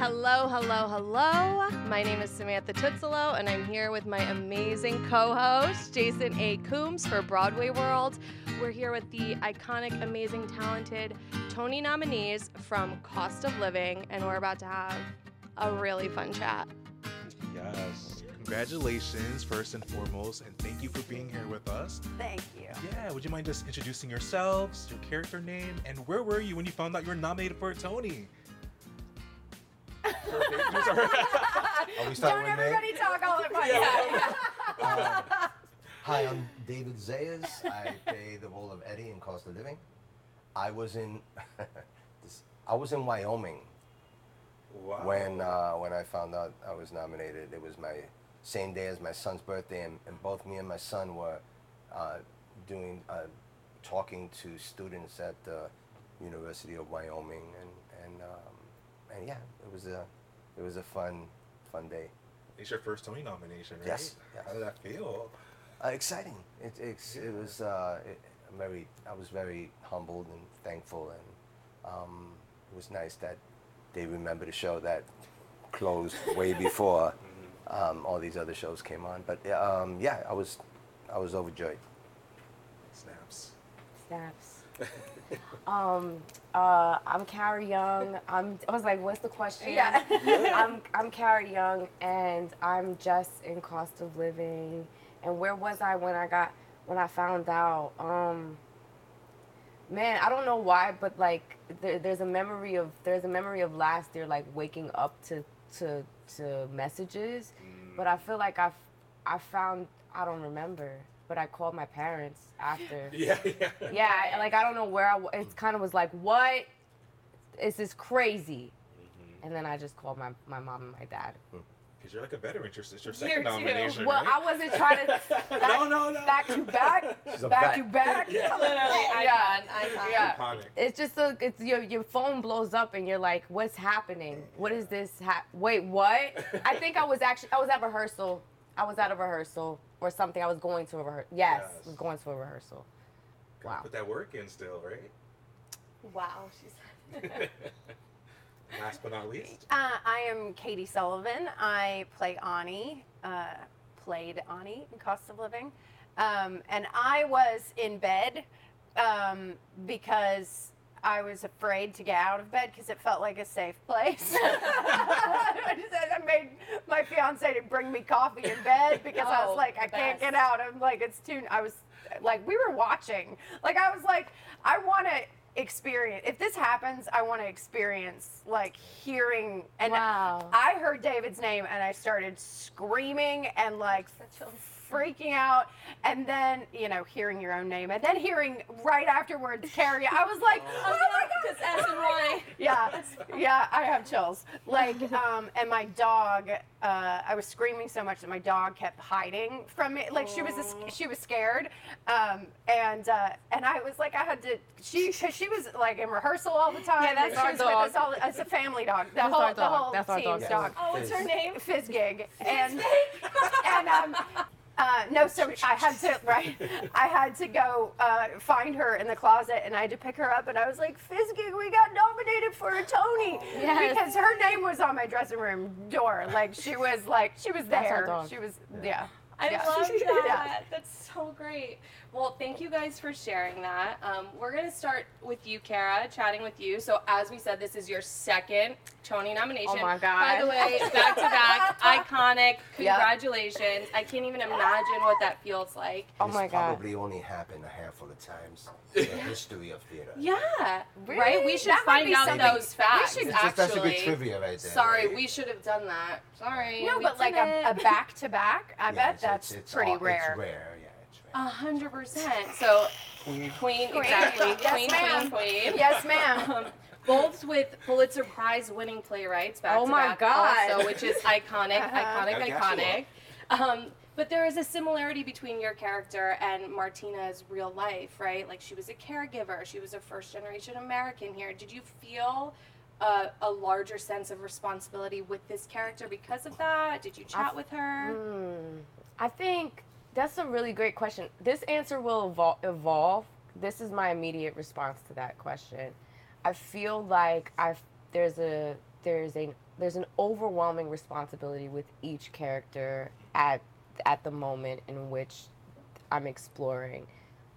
Hello, hello, hello. My name is Samantha Tuozzolo, and I'm here with my amazing co host, Jason A. Coombs for Broadway World. We're here with the iconic, amazing, talented Tony nominees from Cost of Living, and we're about to have a really fun chat. Yes. Congratulations, first and foremost, and thank you for being here with us. Thank you. Yeah, would you mind just introducing yourselves, your character name, and where were you when you found out you were nominated for a Tony? Don't everybody talk all at once. Yeah. Uh, hi, I'm David Zayas. I play the role of Eddie in Cost of Living. I was in, this, I was in Wyoming Wow. when uh, when I found out I was nominated. It was my same day as my son's birthday, and, and both me and my son were uh, doing uh, talking to students at the University of Wyoming, and and um, and yeah, it was a it was a fun fun day. It's your first Tony nomination, right? Yes, yes. How did that feel? Uh, exciting. It, it's, it was uh, it, very. I was very humbled and thankful, and um, it was nice that they remember the show that closed way before um, all these other shows came on. But um, yeah, I was I was overjoyed. Snaps. Snaps. um, uh, I'm Kara Young. I'm. I was like, what's the question? Yeah. I'm I'm Kara Young, and I'm just in cost of living. And where was I when I got when I found out? Um, man, I don't know why, but like there, there's a memory of there's a memory of last year, like waking up to to to messages. But I feel like I I found I don't remember, but I called my parents after. Yeah, yeah. Yeah, like I don't know where I. It kind of was like, what? This is crazy. Mm-hmm. And then I just called my, my mom and my dad. Because you're like a veteran. It's your, it's your Here second too. nomination, Well, right? I wasn't trying to back, No, no, no. back to back, She's back vet. to back. Yeah. Literally, yeah, yeah. Iconic. It's just a, it's your your phone blows up and you're like, what's happening? What is this? Ha- Wait, what? I think I was actually I was at rehearsal. I was at a rehearsal or something. I was going to a rehearsal. Yes, Yes. I was going to a rehearsal. Gotta Wow. Put that work in still, right? Wow, she's. Last but not least. Uh, I am Katy Sullivan. I play Ani, uh, played Ani in Cost of Living. Um, and I was in bed um, because I was afraid to get out of bed because it felt like a safe place. I just- I made my fiance to bring me coffee in bed because I was Oh, like, I the can't get out. I'm like, it's too. I was like, we were watching. Like, I was like, I want to experience. If this happens, I want to experience like hearing. And Wow. I heard David's name and I started screaming and like freaking out. And then, you know, hearing your own name and then hearing right afterwards Kara, I was like, oh my God. Because S and Y. Yeah, yeah, I have chills. Like, um, and my dog, uh, I was screaming so much that my dog kept hiding from me. Like she was, a, she was scared, um, and uh, and I was like, I had to. She, cause she was like in rehearsal all the time. Yeah, that's our she was with dog. us all. It's a family dog. The That's whole, our the dog. whole That's our team's dog. dog. Oh, what's her name? Fizzgig. And and um, Uh, no, so I had to right. I had to go uh, find her in the closet, and I had to pick her up, and I was like, "Fizzy, we got nominated for a Tony Yes. because her name was on my dressing room door. Like she was like she was there. She was yeah. I yeah. love Yeah. that. That's so great. Well, thank you guys for sharing that. Um, we're going to start with you, Kara, chatting with you. So, as we said, this is your second Tony nomination. Oh my God. By the way, back to back, iconic. Yep. Congratulations. I can't even imagine what that feels like. Oh This my God. probably only happened a handful of times in the history of theater. Yeah, right? We should That might find be out something- those facts. we should- That's, that's a good actually. trivia right there. Sorry, right? we should have done that. Sorry. No, we but like a, a didn't. back to back, I Yeah, bet it's- that's it's- it's pretty all- rare. It's rare, yeah, it's rare. A hundred percent. So, queen, exactly. Yes, queen, ma'am. queen, queen. Yes, ma'am. Um, both with Pulitzer Prize winning playwrights back Oh to my back God. also, which is iconic, Uh-huh. iconic, Gotta iconic. Um, but there is a similarity between your character and Martyna's real life, right? Like she was a caregiver, she was a first generation American here. Did you feel uh, a larger sense of responsibility with this character because of that? Did you chat with her? Hmm. I think that's a really great question. This answer will evol- evolve. This is my immediate response to that question. I feel like I've there's a there's a there's an overwhelming responsibility with each character at at the moment in which I'm exploring.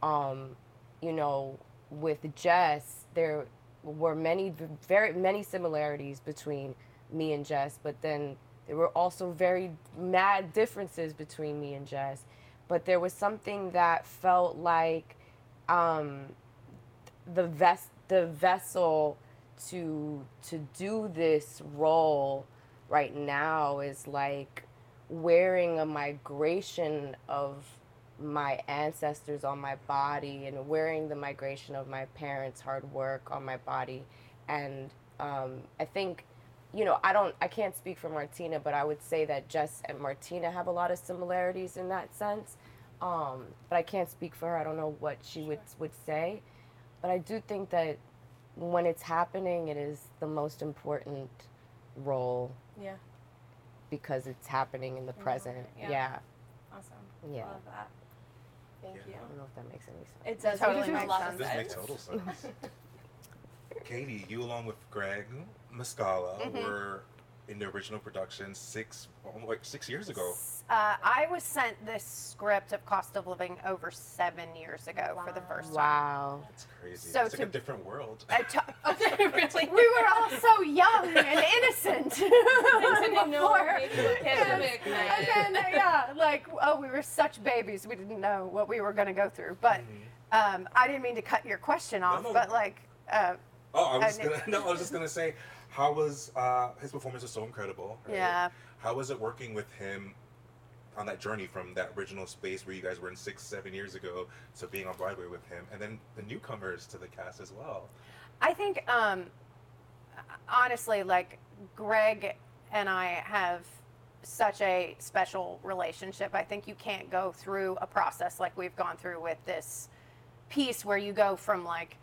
Um, you know, with Jess, there were many very many similarities between me and Jess, but then there were also very mad differences between me and Jess. But there was something that felt like um, the ves- the vessel to to do this role right now is like wearing a migration of my ancestors on my body and wearing the migration of my parents' hard work on my body. And um, I think, you know, I don't, I can't speak for Martyna, but I would say that Jess and Martyna have a lot of similarities in that sense. Um, but I can't speak for her. I don't know what she would would say. But I do think that when it's happening, it is the most important role Yeah. because it's happening in the present. yeah. Yeah. Awesome. Yeah. Love that. Thank I you. I don't know if that makes any sense. It does Totally make a makes sense. This makes total sense. Katy, you along with Gregg Mozgala Mm-hmm. were in the original production six, like six years ago. Uh, I was sent this script of Cost of Living over seven years ago for the first time. Wow. It's crazy. So it's like to- a different world. I to- really? we were all so young and innocent. didn't know before. maybe the And then, yeah, like, oh, we were such babies. We didn't know what we were going to go through. But um, I didn't mean to cut your question off, no. but like, uh, Oh, I was And- gonna. No, I was just gonna say, how was uh, his performance was so incredible. right? Yeah. How was it working with him on that journey from that original space where you guys were in six, seven years ago to being on Broadway with him, and then the newcomers to the cast as well. I think, um, honestly, like Gregg and I have such a special relationship. I think you can't go through a process like we've gone through with this piece where you go from like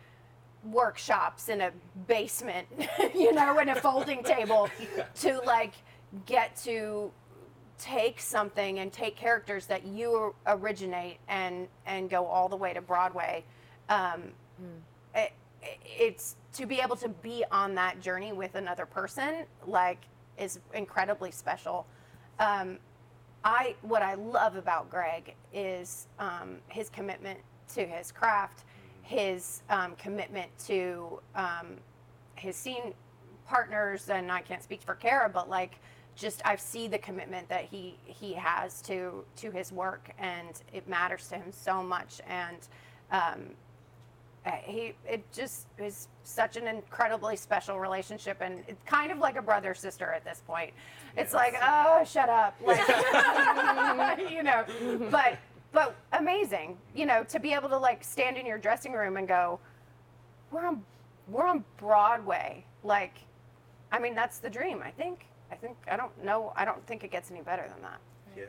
workshops in a basement, you know, in a folding table to like get to take something and take characters that you originate and and go all the way to Broadway. Um, it, it's to be able to be on that journey with another person like is incredibly special um, i what i love about gregg is um, his commitment to his craft his um, commitment to um, his scene partners and i can't speak for kara but like just i see the commitment that he he has to to his work and it matters to him so much and um, uh, he it just is such an incredibly special relationship and it's kind of like a brother sister at this point. It's like oh shut up. Like you know but but amazing you know to be able to like stand in your dressing room and go we're on we're on broadway like i mean that's the dream i think i think i don't know i don't think it gets any better than that Yeah.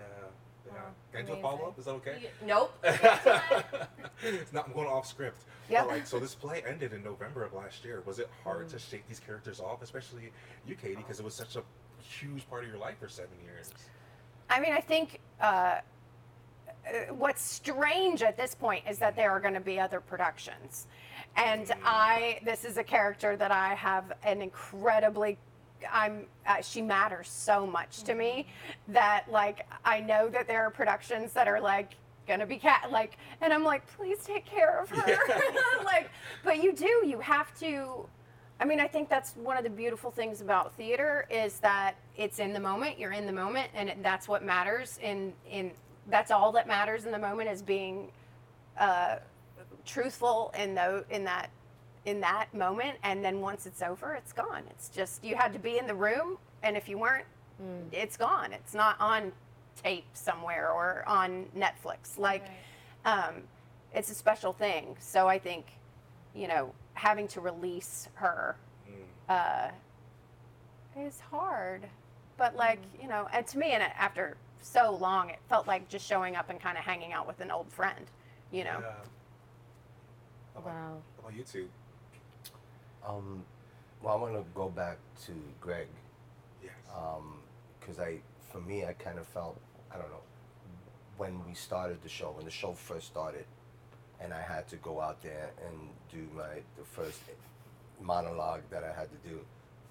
Yeah. Can I do a follow up? Is that okay? Nope. it's not I'm going off script. Yep. But like, so this play ended in November of last year. Was it hard to shake these characters off, especially you, Katy, because it was such a huge part of your life for seven years? I mean, I think uh, what's strange at this point is that there are going to be other productions. And I, this is a character that I have an incredibly, I'm, uh, she matters so much to me that like I know that there are productions that are like gonna be cat like, and I'm like, please take care of her, like, but you do, you have to. I mean, I think that's one of the beautiful things about theater is that it's in the moment. You're in the moment, and it, that's what matters. In in that's all that matters in the moment is being uh, truthful in the in that in that moment. And then once it's over, it's gone. It's just you had to be in the room, and if you weren't, it's gone. It's not on tape somewhere or on Netflix. Like, um, it's a special thing. So I think, you know, having to release her uh, is hard. But like, you know, and to me, and after so long, it felt like just showing up and kind of hanging out with an old friend. You know. Wow. Wow. How about you two? Um, well, I want to go back to Gregg. Yes. Because I, for me, I kind of felt, I don't know, when we started the show, when the show first started, and I had to go out there and do my the first monologue that I had to do.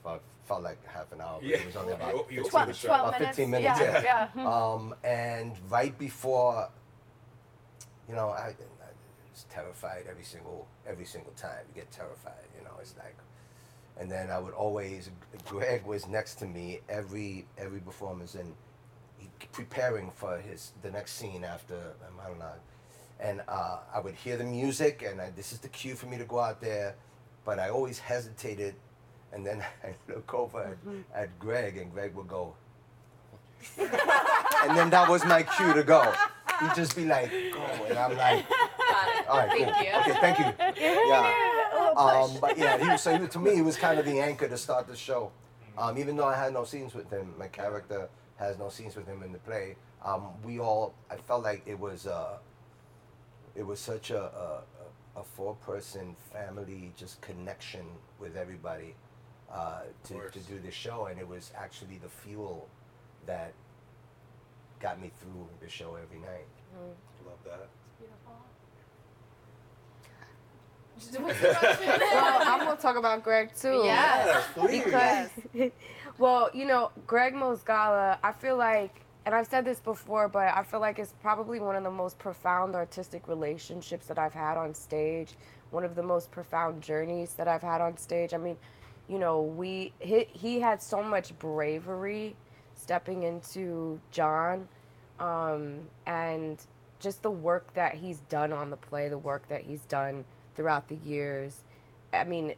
Felt, felt like half an hour, but Yeah. it was only about You- you 15, opened the show. 12 about 15 minutes, minutes. yeah, yeah. Um, and right before, you know, I, I was terrified every single every single time. You get terrified, you know. It's like, and then I would always. Gregg was next to me every every performance and he, preparing for his the next scene after um, I don't know, and uh, I would hear the music and I, this is the cue for me to go out there, but I always hesitated, and then I look over at, at Gregg and Gregg would go, and then that was my cue to go. He'd just be like, go, and I'm like, all right, cool. You. Okay, thank you. Yeah. Um, but yeah, he was, so he, to me, he was kind of the anchor to start the show. Um, even though I had no scenes with him, my character has no scenes with him in the play. Um, we all, I felt like it was, uh, it was such a, a, a four-person family, just connection with everybody uh, to, to do the show, and it was actually the fuel that got me through the show every night. Love that. It's beautiful. well, I'm gonna talk about Gregg too. Yes, please. Because, well, you know, Gregg Mozgala, I feel like, and I've said this before, but I feel like it's probably one of the most profound artistic relationships that I've had on stage. One of the most profound journeys that I've had on stage. I mean, you know, we he, he had so much bravery stepping into John, um, and just the work that he's done on the play, the work that he's done throughout the years. I mean,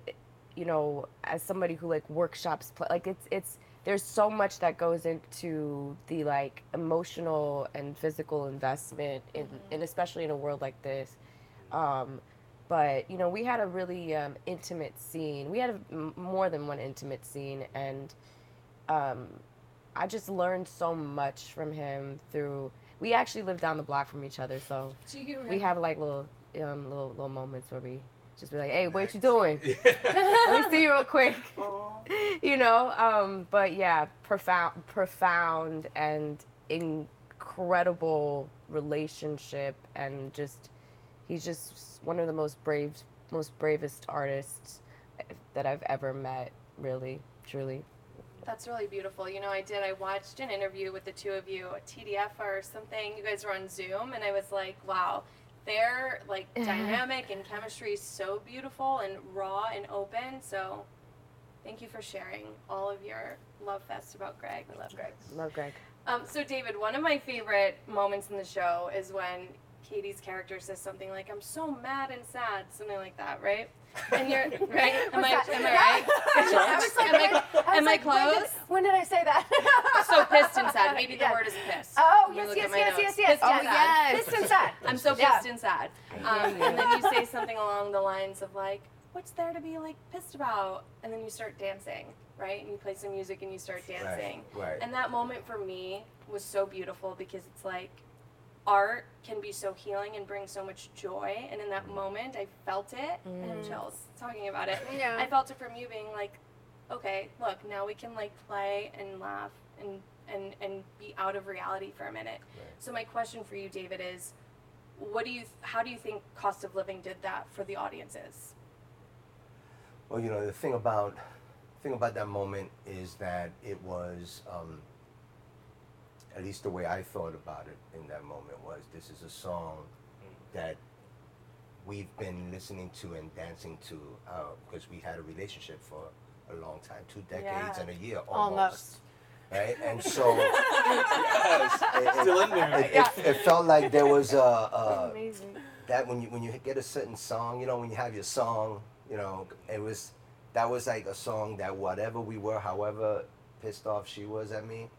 you know, as somebody who like workshops play, like it's it's there's so much that goes into the like emotional and physical investment in, and especially in a world like this. Um, but you know, we had a really um, intimate scene. We had a, m- more than one intimate scene, and um, I just learned so much from him through. We actually live down the block from each other, so we have like little um, little little moments where we just be like, "Hey, what you doing? Let me see you real quick." you know, um, but yeah, profound, profound, and incredible relationship, and just he's just one of the most brave, most bravest artists that I've ever met. Really, truly. That's really beautiful. You know, I did. I watched an interview with the two of you at TDF or something. You guys were on Zoom, and I was like, wow, their like dynamic and chemistry is so beautiful and raw and open. So, thank you for sharing all of your love fest about Gregg. We love Gregg. Love Gregg. Um, so, David, one of my favorite moments in the show is when Katy's character says something like, "I'm so mad and sad," something like that, right? And you're right. Am I, am I right? I was like, am I, I was am I like, when did- close? When did I say that? so pissed and sad. Maybe the Yeah. word is pissed. Oh, Let yes, yes, yes, yes, yes. Oh, yes. Pissed and sad. I'm so Yeah. pissed and sad. Um, and then you say something along the lines of like, "What's there to be like pissed about?" And then you start dancing, right? And you play some music and you start dancing. Right, right. And that moment for me was so beautiful because it's like art can be so healing and bring so much joy. And in that moment, I felt it. And I have chills talking about it. Yeah. I felt it from you being like, okay, look, now we can like play and laugh and and and be out of reality for a minute. So my question for you, David, is, what do you how do you think cost of living did that for the audiences? Well, you know, the thing about thing about that moment is that it was, um, at least the way I thought about it in that moment was, this is a song that we've been listening to and dancing to because we had a relationship for a long time, two decades Yeah. and a year Almost. almost. Right, and so Yes, it, still in there. it, it, it felt like there was a, a that when you when you get a certain song, you know, when you have your song, you know, it was that was like a song that whatever we were, however pissed off she was at me,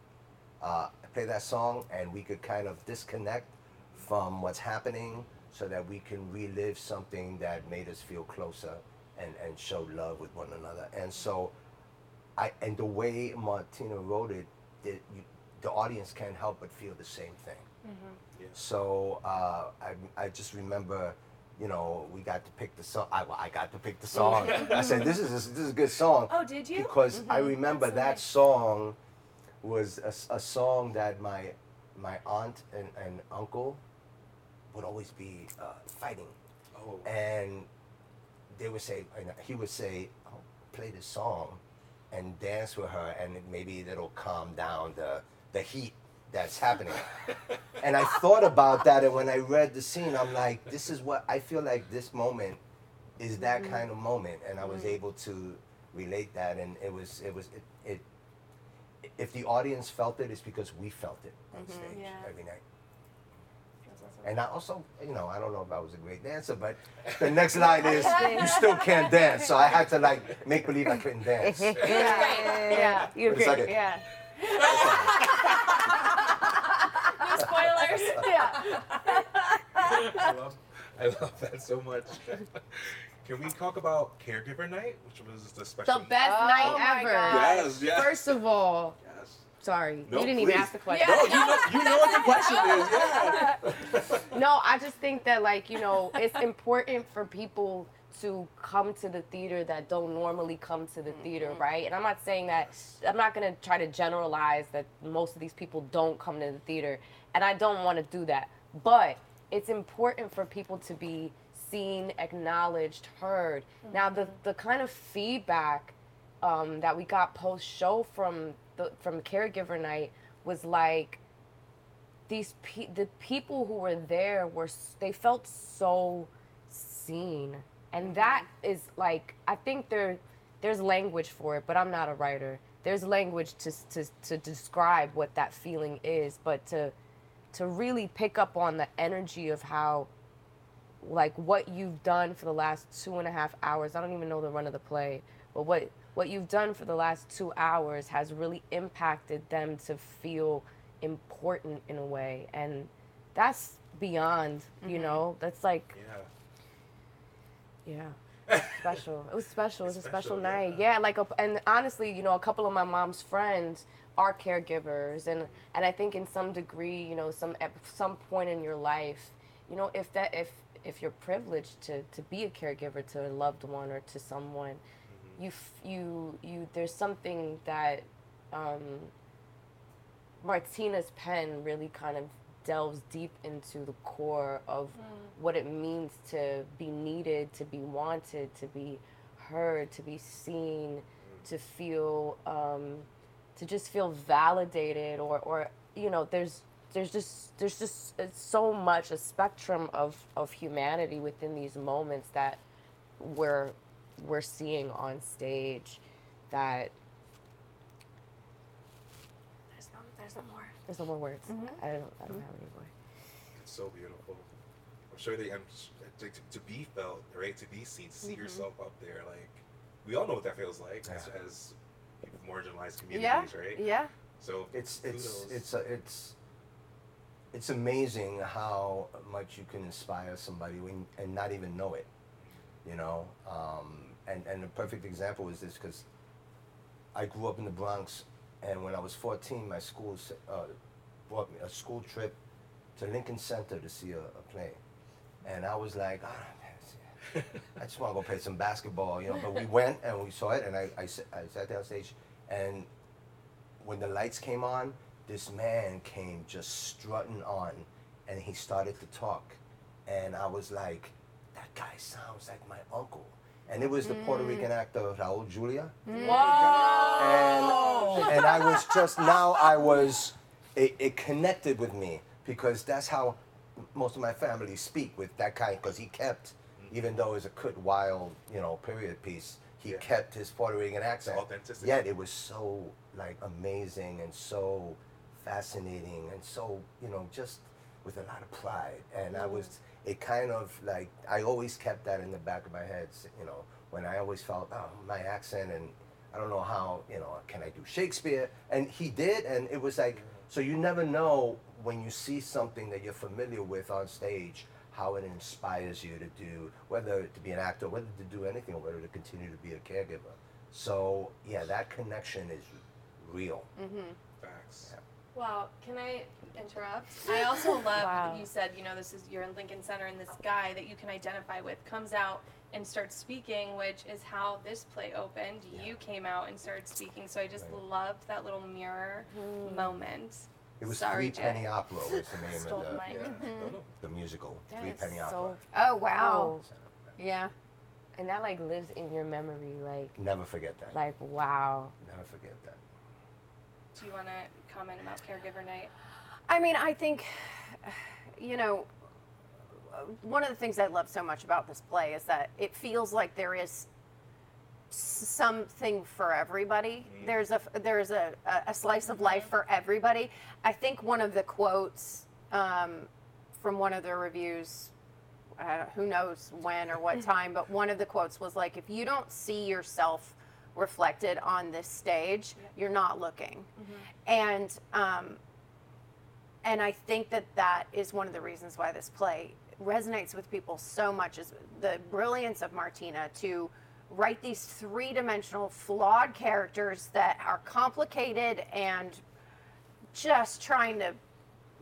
uh, play that song and we could kind of disconnect from what's happening so that we can relive something that made us feel closer and, and show love with one another. And so I and the way Martyna wrote it, it you, the audience can't help but feel the same thing. So uh, I, I just remember, you know, we got to pick the song. I, I got to pick the song. I said, this is a, this is a good song. Oh, did you? Because I Mhm. remember That's that nice. song was a, a song that my my aunt and, and uncle would always be uh, fighting. Oh. And they would say, and he would say, oh, play this song and dance with her, and maybe that'll calm down the, the heat that's happening. and I thought about that, and when I read the scene, I'm like, this is what I feel like this moment is that Mm-hmm. kind of moment, and I was able to relate that, and it was, it was, it, it if the audience felt it, it's because we felt it on stage Mm-hmm. Yeah. every night. And I also, you know, I don't know if I was a great dancer, but the next line is, you still can't dance. So I had to like make believe I couldn't dance. Yeah. Yeah. You're It's like Yeah. No spoilers. Yeah. I love, I love that so much. Can we talk about Caregiver Night, which was the special? The best Oh night ever. God. Yes, yes. First of all, Yes. sorry, No, you didn't even ask the question. No, you know, you know what the question is. Yeah. No, I just think that like you know, it's important for people to come to the theater that don't normally come to the theater, mm-hmm. right? And I'm not saying that I'm not gonna try to generalize that most of these people don't come to the theater, and I don't want to do that. But it's important for people to be seen, acknowledged, heard. Now, the the kind of feedback um, that we got post show from the from caregiver night was like these pe- the people who were there were they felt so seen. And that is like i think there there's language for it but i'm not a writer. There's language to, to, to describe what that feeling is but to to really pick up on the energy of how like what you've done for the last two and a half hours i don't even know the run of the play but what what you've done for the last two hours has really impacted them to feel important in a way and that's beyond you mm-hmm. know? That's like Yeah. yeah. Special. It was special. It was a special Special, night. yeah like a, and honestly you know a couple of my mom's friends are caregivers and and i think in some degree you know some at some point in your life you know if that if if you're privileged to to be a caregiver to a loved one or to someone you f- you you there's something that um Martyna's pen really kind of delves deep into the core of what it means to be needed, to be wanted, to be heard, to be seen, to feel, um, to just feel validated, or, or you know, there's there's just there's just it's so much a spectrum of of humanity within these moments that we're we're seeing on stage that there's no there's no more there's no more words mm-hmm. I don't I don't mm-hmm. have any more It's so beautiful. I'm sure they, I'm, um, to, to, to be felt, right? To be seen, to see Mhm. yourself up there. Like, we all know what that feels like as, Yeah. as people from marginalized Yeah. communities, right? Yeah. So it's it's kudos. it's a, it's it's amazing how much you can inspire somebody when and not even know it you know um, and and a perfect example is this because i grew up in the bronx and when i was 14 my school uh, brought me a school trip to lincoln center to see a, a play and i was like man, I just want to go play some basketball, you know. But we went and we saw it, and I, I, I sat down stage, and when the lights came on, this man came just strutting on, and he started to talk, and I was like, that guy sounds like my uncle. And it was the Puerto Rican mm. actor Raul Julia. Mm. And, and I was just now I was it, it connected with me because that's how most of my family speak with that kind because he kept mm. even though it was a cut wild you know period piece he Yeah. kept his Puerto Rican accent authenticity. yet it was so like amazing and so fascinating and so you know just with a lot of pride. And I was it kind of like I always kept that in the back of my head s- you know when I always felt oh my accent and I don't know how you know can I do Shakespeare? And he did and it was like so you never know when you see something that you're familiar with on stage how it inspires you to do whether to be an actor whether to do anything or whether to continue to be a caregiver. So yeah that connection is real. Mm-hmm. Facts. Wow, can I interrupt? I also love Wow. you said, you know, this is you're in Lincoln Center and this guy that you can identify with comes out and starts speaking, which is how this play opened. You came out and started speaking, so I just Right. loved that little mirror hmm. moment. it was Sorry, Three Penny Jay. Opera was the name Stole of the the. Yeah. Mm-hmm. No, no. the musical That Three Penny so Opera Oh wow. cool. Yeah. And that like lives in your memory, like never forget that like wow. never forget that Do you want to comment about Caregiver Night? I mean, I think, you know, one of the things I love so much about this play is that it feels like there is something for everybody. There's a there's a, a- a slice of life for everybody. I think one of the quotes um, from one of the reviews, uh, who knows when or what time, but one of the quotes was like, "If you don't see yourself reflected on this stage, you're not looking." And um, and I think that that is one of the reasons why this play resonates with people so much is the brilliance of Martyna to write these three-dimensional flawed characters that are complicated and just trying to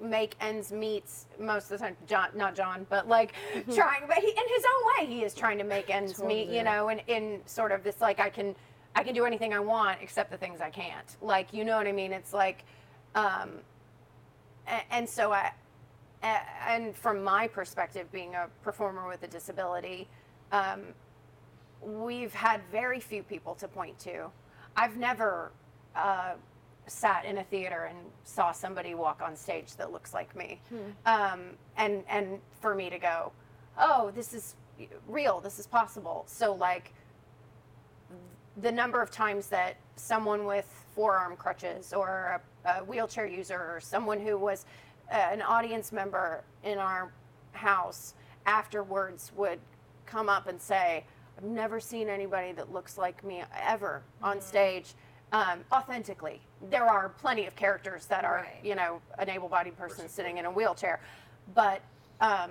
make ends meet most of the time. John not john but like trying but he in his own way he is trying to make ends meet you know and in sort of this like i can i can do anything i want except the things i can't. Like you know what i mean? It's like um and so I, and from my perspective, being a performer with a disability, um, we've had very few people to point to. I've never uh, sat in a theater and saw somebody walk on stage that looks like me, um, and and for me to go, oh, this is real, this is possible. So like the number of times that someone with forearm crutches or a, a wheelchair user or someone who was uh, an audience member in our house afterwards would come up and say, I've never seen anybody that looks like me ever on stage um, authentically. There are plenty of characters that are, Right. you know, an able bodied person sitting in a wheelchair. But um,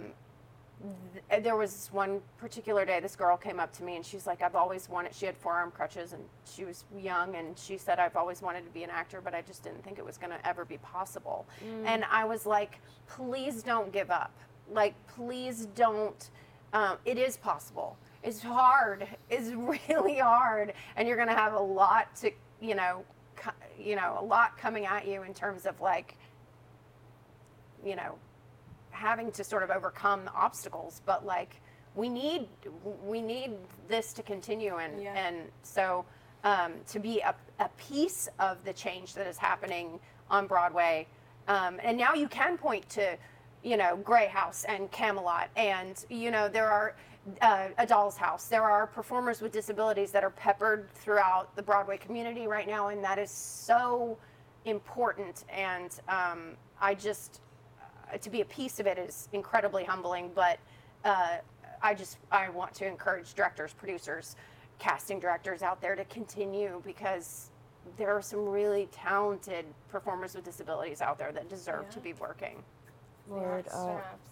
th- there was one particular day this girl came up to me and she's like i've always wanted she had forearm crutches and she was young and she said i've always wanted to be an actor but i just didn't think it was going to ever be possible. And i was like please don't give up. Like please don't um, it is possible. It's hard. It's really hard. And you're going to have a lot to you know co- you know a lot coming at you in terms of like you know having to sort of overcome the obstacles but like we need we need this to continue and Yeah. and so um, to be a, a piece of the change that is happening on broadway um, and now you can point to you know grey house and camelot and you know there are uh, a doll's house there are performers with disabilities that are peppered throughout the broadway community right now and that is so important and um, i just to be a piece of it is incredibly humbling but uh, i just i want to encourage directors producers casting directors out there to continue because there are some really talented performers with disabilities out there that deserve to be working Word Snaps.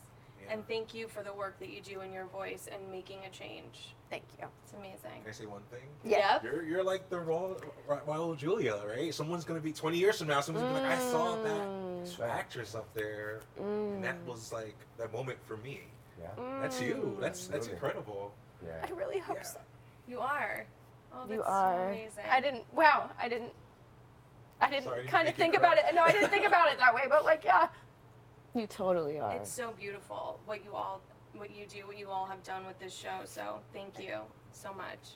Up. And thank you for the work that you do in your voice and making a change. thank you It's amazing. Can I say one thing? Yeah. Yep. You're, you're like the raw, Ra- Raul Julia, right? Someone's gonna be 20 years from now. Someone's gonna be like, I saw that mm. actress up there, and that mm. was like that moment for me. yeah That's you. Mm. That's that's Absolutely. incredible. yeah i really hope Yeah. so You are. Oh, that's You so are. amazing. i didn't wow i didn't I didn't Sorry, kind of think cry. about it. No, I didn't think about it that way, but like, yeah. You totally are. It's so beautiful what you all what you do, what you all have done with this show. So thank you so much.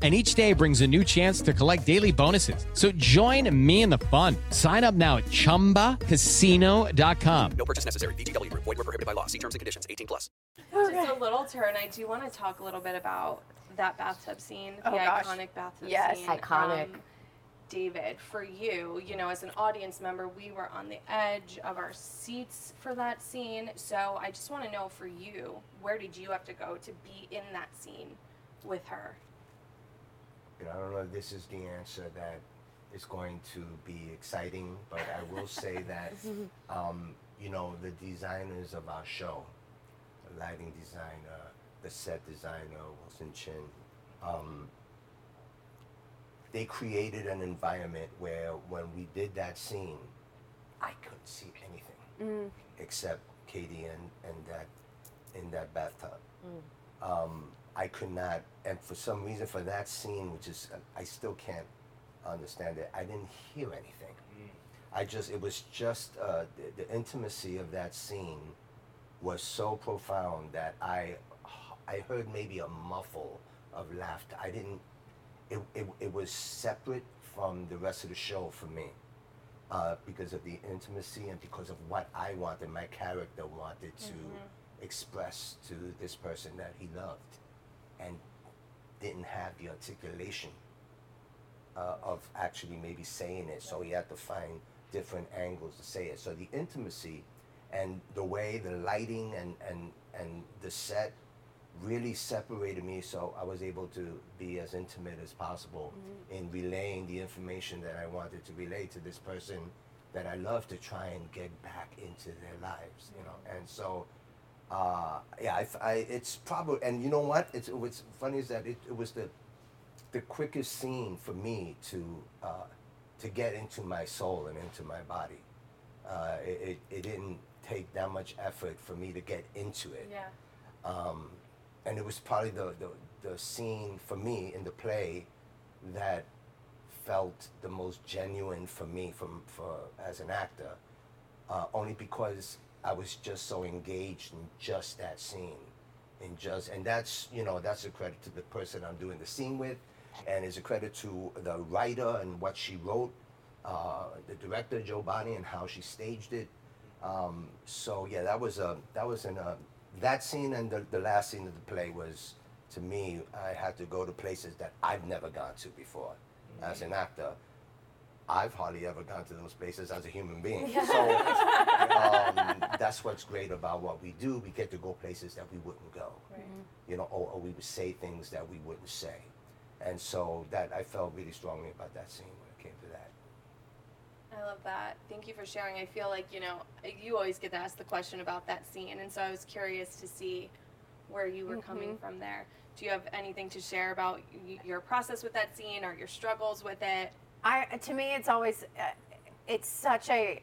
And each day brings a new chance to collect daily bonuses. So join me in the fun. Sign up now at chumbacasino.com. No purchase necessary. VGW Group. Void were prohibited by law. See terms and conditions. 18 plus. just a little turn. I do want to talk a little bit about that bathtub scene, the Oh, gosh. iconic bathtub Yes. scene. Iconic. Um, David, for you, you know, as an audience member, we were on the edge of our seats for that scene. So I just want to know for you, where did you have to go to be in that scene with her? You know, I don't know if this is the answer that is going to be exciting, but I will say that, um, you know, the designers of our show, the lighting designer, the set designer, Wilson Chin, um, they created an environment where when we did that scene, I couldn't see anything except Katy and, and that in that bathtub. Um, I could not, and for some reason, for that scene, which is I still can't understand it. I didn't hear anything. I just it was just uh, the, the intimacy of that scene was so profound that I I heard maybe a muffle of laughter. I didn't. It, it, it was separate from the rest of the show for me uh, because of the intimacy and because of what I wanted, my character wanted to express to this person that he loved and didn't have the articulation uh, of actually maybe saying it. So he had to find different angles to say it. So the intimacy and the way the lighting and, and, and the set really separated me so I was able to be as intimate as possible in relaying the information that I wanted to relay to this person that I love to try and get back into their lives, you know. And so, uh, yeah, I, I- it's probably, and you know what? It's, what's funny is that it, it was the, the quickest scene for me to, uh, to get into my soul and into my body. Uh, it, it, it didn't take that much effort for me to get into it Yeah. um, and it was probably the, the, the scene for me in the play that felt the most genuine for me from for as an actor uh, only because I was just so engaged in just that scene in just and that's you know that's a credit to the person I'm doing the scene with and it's a credit to the writer and what she wrote uh, the director Jo Bonney and how she staged it um, so yeah, that was a that was in a that scene and the, the last scene of the play was to me I had to go to places that I've never gone to before as an actor. I've hardly ever gone to those places as a human being. So um, that's what's great about what we do. We get to go places that we wouldn't go. You know, or, or we would say things that we wouldn't say. And so that I felt really strongly about that scene when it came to that. I love that. Thank you for sharing. I feel like, you know, you always get asked the question about that scene. And so I was curious to see where you were coming from there. Do you have anything to share about y- your process with that scene or your struggles with it? I to me it's always uh, it's such a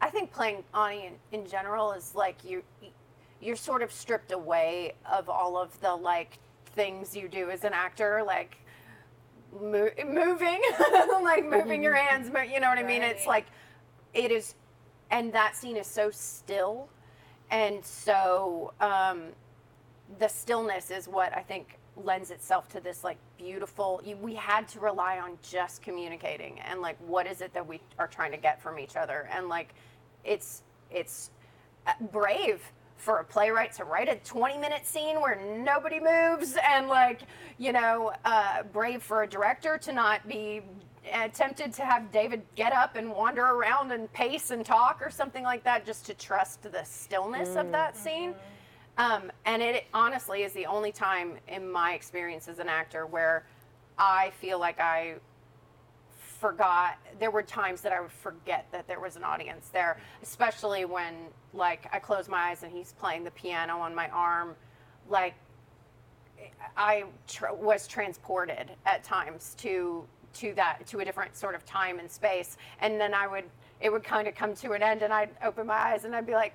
I think playing Ani in, in general is like you you're sort of stripped away of all of the like things you do as an actor like mo- moving like moving your hands mo- you know what I mean? It's like it is and that scene is so still and so um the stillness is what I think lends itself to this like beautiful. You, we had to rely on just communicating and like what is it that we are trying to get from each other, and like it's it's uh, brave for a playwright to write a 20 minute scene where nobody moves and like you know uh, brave for a director to not be tempted to have david get up and wander around and pace and talk or something like that just to trust the stillness of that scene um, and it honestly is the only time in my experience as an actor where I feel like I forgot. There were times that I would forget that there was an audience there, especially when like I close my eyes and he's playing the piano on my arm, like I tr- was transported at times to to that to a different sort of time and space, and then I would it would kind of come to an end, and I'd open my eyes and I'd be like,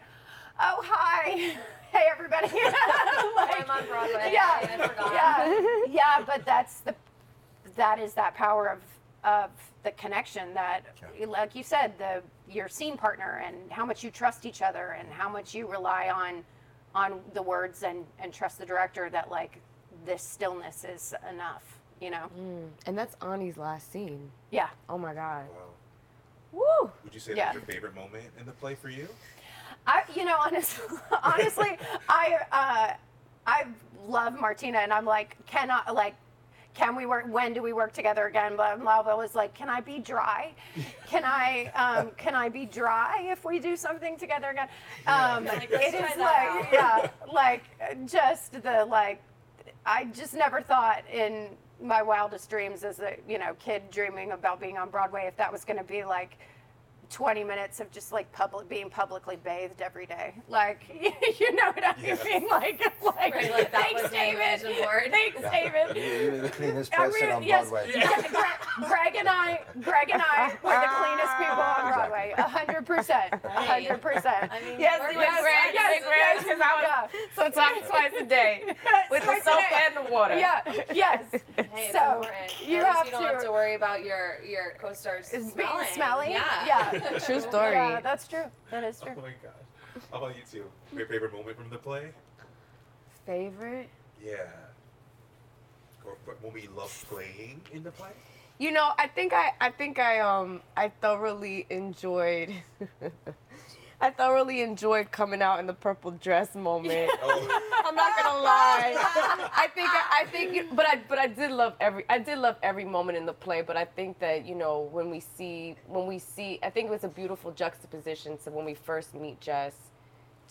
"Oh hi, hey everybody." like, I'm on Broadway. Yeah, I forgot. yeah, yeah. But that's the that is that power of of the connection that, like you said, the your scene partner and how much you trust each other and how much you rely on on the words and and trust the director that like this stillness is enough. You know. Mm. And that's Ani's last scene. Yeah. Oh my God. Woo. Would you say Yeah. that's your favorite moment in the play for you? I, you know, honestly, honestly, I, uh, I love Martyna, and I'm like, cannot like, can we work? When do we work together again? Blah blah blah. Was like, can I be dry? Can I, um, can I be dry if we do something together again? Um, Like, let's it is like, yeah, like just the like, I just never thought in my wildest dreams as a you know kid dreaming about being on Broadway if that was going to be like 20 minutes of just like public being publicly bathed every day. Like you know what I Yeah. mean? Like like, Right, like that thanks David. Thanks Yeah. David. You- You're the cleanest I person really- on yes, Broadway. yeah, Gregg, Gregg and I, Gregg and I were the cleanest people on Broadway. A hundred percent, a hundred percent. I mean, Yes, we're yes, with Gregg, yes, big Gregg, yes, 'cause I was- yeah. Sometimes twice a day with the soap day. and the water. Yeah, yes. Hey, so you At least have you don't to. have to worry about your your co-stars Is smelling. being smelly? Yeah. Yeah. True story. Yeah, that's true. That is true. Oh true. my gosh. How about you two? Your favorite moment from the play? Favorite? Yeah. Or when we you love playing in the play? You know, I think I, I think I, um, I thoroughly enjoyed. I thoroughly enjoyed coming out in the purple dress moment. Oh, I'm not gonna lie. I think I think, but I but I did love every I did love every moment in the play. But I think that you know when we see when we see I think it was a beautiful juxtaposition to when we first meet Jess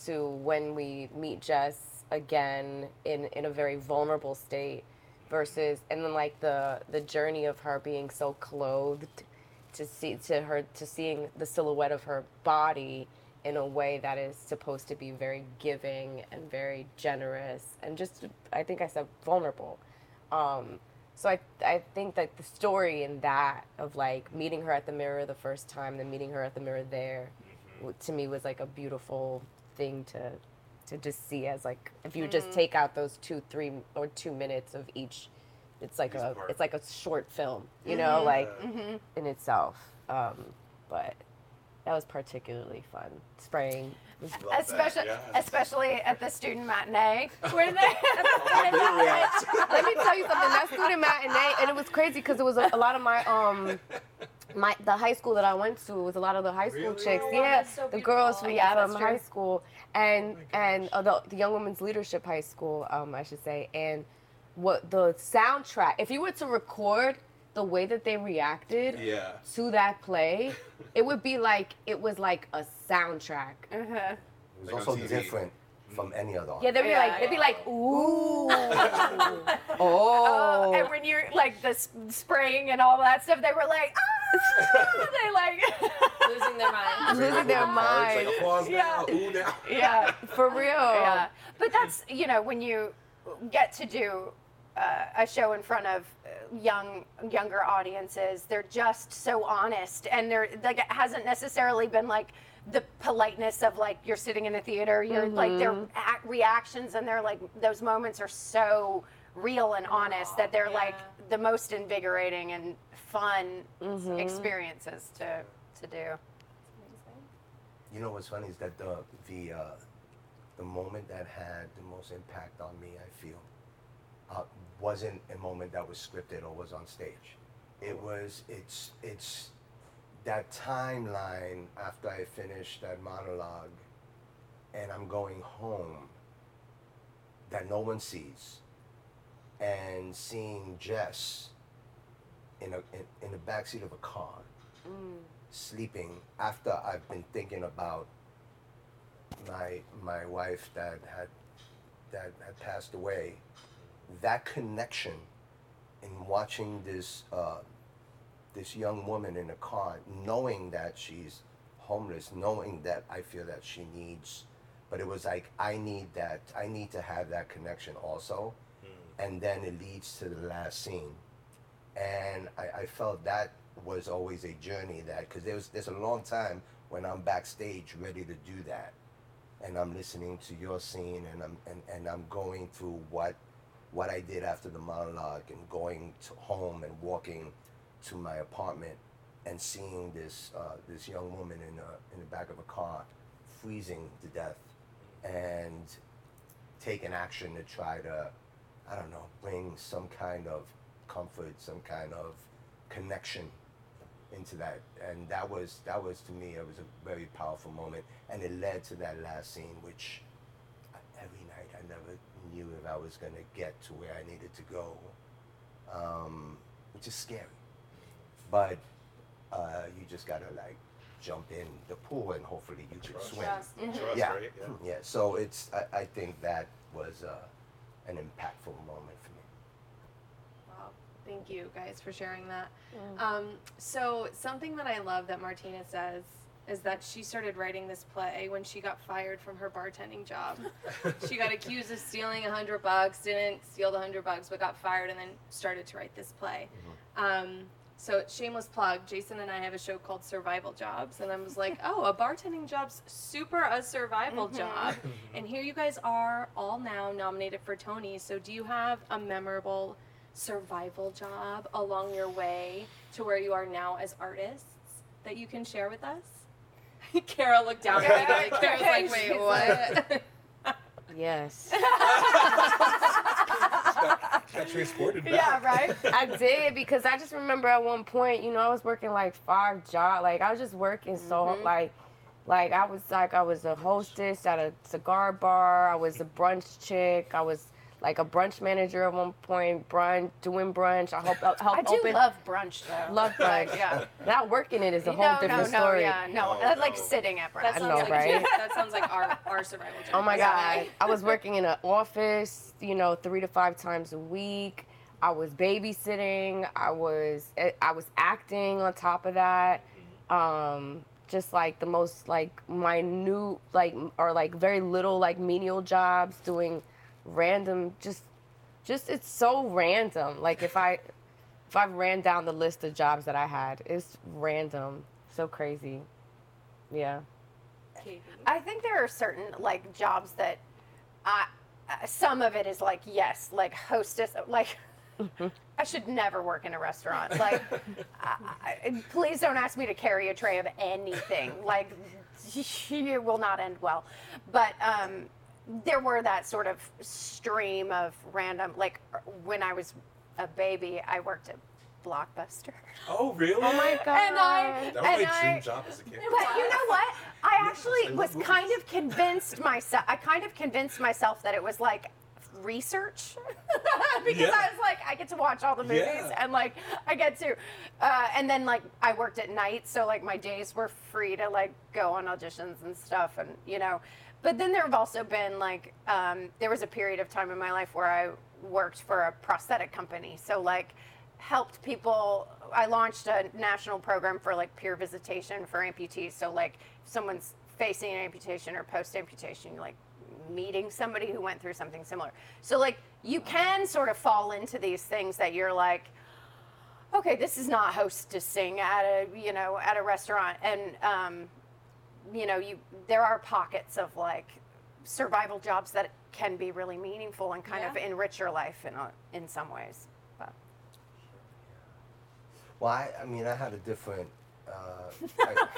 to when we meet Jess again in in a very vulnerable state versus and then like the the journey of her being so clothed to see to her to seeing the silhouette of her body in a way that is supposed to be very giving and very generous and just I think I said vulnerable. Um, so I I think that the story in that of like meeting her at the mirror the first time, then meeting her at the mirror there, w- to me was like a beautiful thing to to just see as like if you just take out those two three or two minutes of each it's like Each a part. it's like a short film you know like Mm-hmm. in itself um, but that was particularly fun spraying love that, Especially, yes. especially at the student matinee, where they. let me tell you something. That student matinee, and it was crazy because it was a, a lot of my um, my the high school that I went to was a lot of the high school Really? chicks. Oh, yeah, so the girls from, beautiful. Yeah, from high school and and uh, the, the young women's leadership high school, um, I should say, and what the soundtrack. If you were to record the way that they reacted yeah. to that play, it would be like it was like a soundtrack. Uh-huh. It was Like also different from any other Yeah, they'd be Yeah, like, they'd be like, ooh, Oh, oh, and when you're like the s- spraying and all that stuff, they were like, ah! they like, Losing their minds. losing their Cards, mind. Like applause Yeah. now. Ooh now. yeah, For real. yeah. But that's you know when you get to do uh, a show in front of uh, young younger audiences, they're just so honest, and they're like it hasn't necessarily been like the politeness of like you're sitting in a theater, you're like their act, reactions and they're like those moments are so real and honest that they're like the most invigorating and fun experiences to to do. You know what's funny is that the the uh, the moment that had the most impact on me, I feel, uh, wasn't a moment that was scripted or was on stage. It was it's it's that timeline after I finished that monologue, and I'm going home. That no one sees, and seeing Jess in a in, in the backseat of a car mm. sleeping after I've been thinking about my my wife that had that had passed away. That connection in watching this uh, this young woman in a car, knowing that she's homeless, knowing that I feel that she needs, but it was like I need that. I need to have that connection also, and then it leads to the last scene, and I, I felt that was always a journey that because there was there's a long time when I'm backstage ready to do that, and I'm listening to your scene and I'm and, and I'm going through what what I did after the monologue and going to home and walking to my apartment and seeing this uh, this young woman in a, in the back of a car freezing to death and taking action to try to I don't know bring some kind of comfort some kind of connection into that. And that was that was to me it was a very powerful moment. And it led to that last scene which I- every night I never knew if I was going to get to where I needed to go um, which is scary but uh, you just gotta like jump in the pool and hopefully you can swim Trust. Trust, yeah right? Yeah. yeah so it's I, I think that was uh, an impactful moment for me Wow. Thank you guys for sharing that. Mm. Um, so something that I love that Martyna says is that she started writing this play when she got fired from her bartending job. she got accused of stealing a hundred bucks, didn't steal the hundred bucks, but got fired and then started to write this play. Um, so shameless plug, Jason and I have a show called Survival Jobs, and I was like, oh, a bartending job's super a survival Mhm. job. And here you guys are all now nominated for Tony. So do you have a memorable survival job along your way to where you are now as artists that you can share with us? Kara looked down at me like Kara's like, wait, what? Yes. Got transported back. Yeah, right? I did because I just remember at one point, you know, I was working like five jobs. Like I was just working so Mhm. like like I was like I was a hostess at a cigar bar. I was a brunch chick. I was like a brunch manager at one point, brunch doing brunch. I hope help I do open love brunch though. love brunch. yeah. Not working it is a whole no, different no, no, story. Yeah, no, I like sitting at brunch. That I sounds know, like right? that sounds like our, our survival job. Oh my God. I was working in an office, you know, three to five times a week. I was babysitting. I was eh, I was acting on top of that. Um, just like the most like minute like or like very little like menial jobs doing random just just it's so random. Like if I if I ran down the list of jobs that I had, it's random. So crazy. Yeah. I think there are certain like jobs that I uh, some of it is like yes, like hostess, like I should never work in a restaurant. Like, I, I- please don't ask me to carry a tray of anything. Like, it will not end well. But um, there were that sort of stream of random. Like when I was a baby, I worked at Blockbuster. Oh, really? Oh my god. And I That was and my I, dream job as a kid. but you know what? I Yes, actually I was love kind of convinced myself. I kind of convinced myself that it was like research because Yeah. I was like, I get to watch all the movies Yeah. and like I get to, uh, and then like I worked at night, so like my days were free to like go on auditions and stuff, and you know. But then there have also been like um, there was a period of time in my life where I worked for a prosthetic company, so like helped people. I launched a national program for like peer visitation for amputees. So like if someone's facing an amputation or post amputation, like meeting somebody who went through something similar. So like you can sort of fall into these things that you're like, okay, this is not hostessing at a you know at a restaurant, and um, you know you there are pockets of like survival jobs that can be really meaningful and kind of enrich your life in a, in some ways. But well I, I mean I had a different uh, I,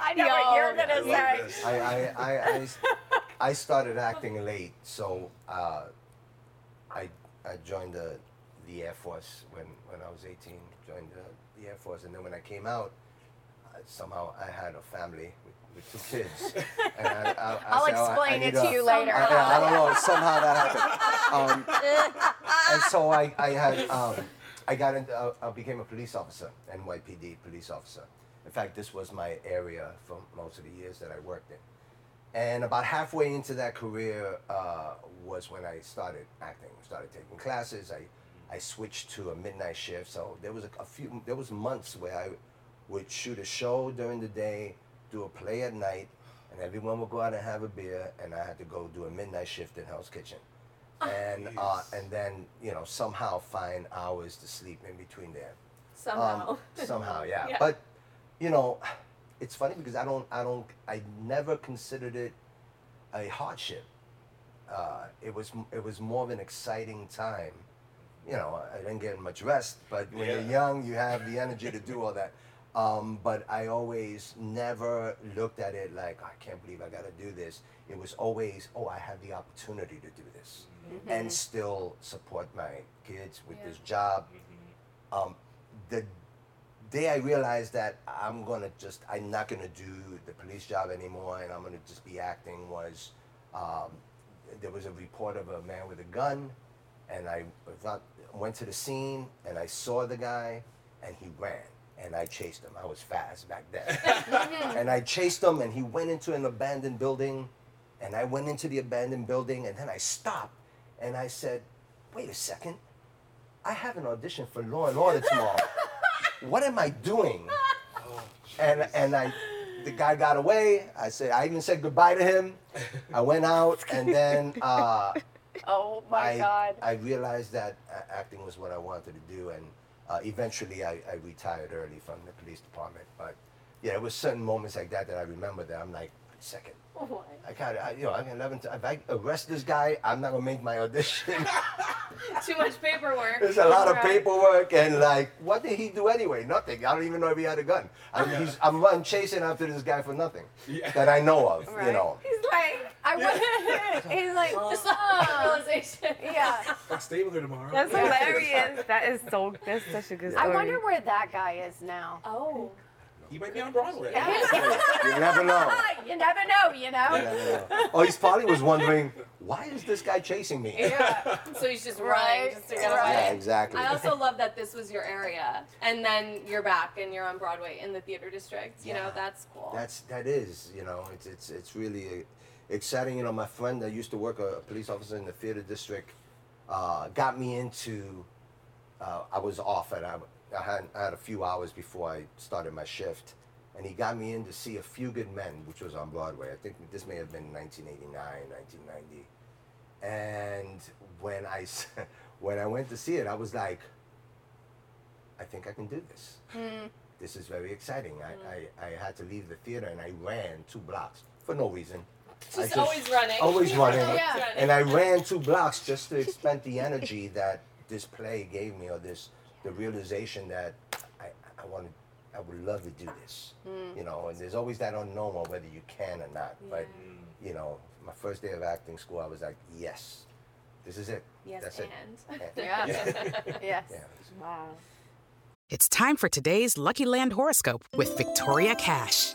I know what you're gonna I love say. this. I, I, I, I s- I started acting late, so uh, I, I joined the, the Air Force when, when I was 18, joined the, the Air Force, and then when I came out, somehow I had a family with, with two kids. And I, I, I I'll said, "Oh, I- I explain it to a- you later. I, I don't know, somehow that happened. Um, and so I, I had, um, I got into, uh, I became a police officer, NYPD police officer. In fact, this was my area for most of the years that I worked in. And about halfway into that career uh, was when I started acting. Started taking classes. I I switched to a midnight shift. So there was a, a few, there was months where I would shoot a show during the day, do a play at night, and everyone would go out and have a beer, and I had to go do a midnight shift in Hell's Kitchen, and uh, and then you know somehow find hours to sleep in between there. Somehow. Um, somehow, yeah. Yeah. But you know, it's funny because I don't, I don't, I never considered it a hardship. Uh, it was, it was more of an exciting time. You know, I didn't get much rest, but when you're young, you have the energy to do all that. Um, but I always never looked at it like I can't believe I got to do this. It was always, oh, I have the opportunity to do this, and still support my kids with this job. Um, the day I realized that I'm gonna just I'm not gonna do the police job anymore and I'm gonna just be acting was um, there was a report of a man with a gun and I thought- went to the scene and I saw the guy and he ran and I chased him. I was fast back then. and I chased him and he went into an abandoned building and I went into the abandoned building and then I stopped and I said, wait a second, I have an audition for Law and Order tomorrow. what am I doing? And and I, the guy got away. I said I even said goodbye to him. I went out and then uh, Oh my I God. I realized that uh, acting was what I wanted to do, and uh, eventually I, I retired early from the police department. But yeah, it was certain moments like that that I remember that I'm like, wait a second. I got I, you know I can 11 t- if I arrest this guy, I'm not gonna make my audition. Too much paperwork. There's a lot of paperwork and like, what did he do anyway? Nothing. I don't even know if he had a gun. I mean, he's, I'm running chasing after this guy for nothing that I know of. You know. He's like, I want. he's like, Just "Uh, realization. yeah. Like Stabler tomorrow. That's hilarious. That is so. That's such a good story. I wonder where that guy is now. Oh. He might be on Broadway. You never know. you never know, you know. You never know. Oh, he's probably was wondering, why is this guy chasing me? Yeah. So he's just Right, running just to get away. Yeah, exactly. I also love that this was your area, and then you're back and you're on Broadway in the theater district. You know, that's cool. That's that is, you know, it's it's it's really uh, exciting. You know, my friend that used to work a, police officer in the theater district uh, got me into. Uh, I was off and I, I had I had a few hours before I started my shift, and he got me in to see A Few Good Men, which was on Broadway. I think this may have been 1989, 1990. And when I when I went to see it, I was like, I think I can do this this is very exciting. I, I, I had to leave the theater and I ran two blocks for no reason. I Just always running. Always running. Yeah. And I ran two blocks just to expend the energy that this play gave me or this the realization that I, I wanted I would love to do this. Hmm. You know, and there's always that unknown on whether you can or not. But you know, my first day of acting school I was like, Yes, this is it. Yes, That's and. it. Yeah. yes. Yeah. Wow. It's time for today's Lucky Land horoscope with Victoria Cash.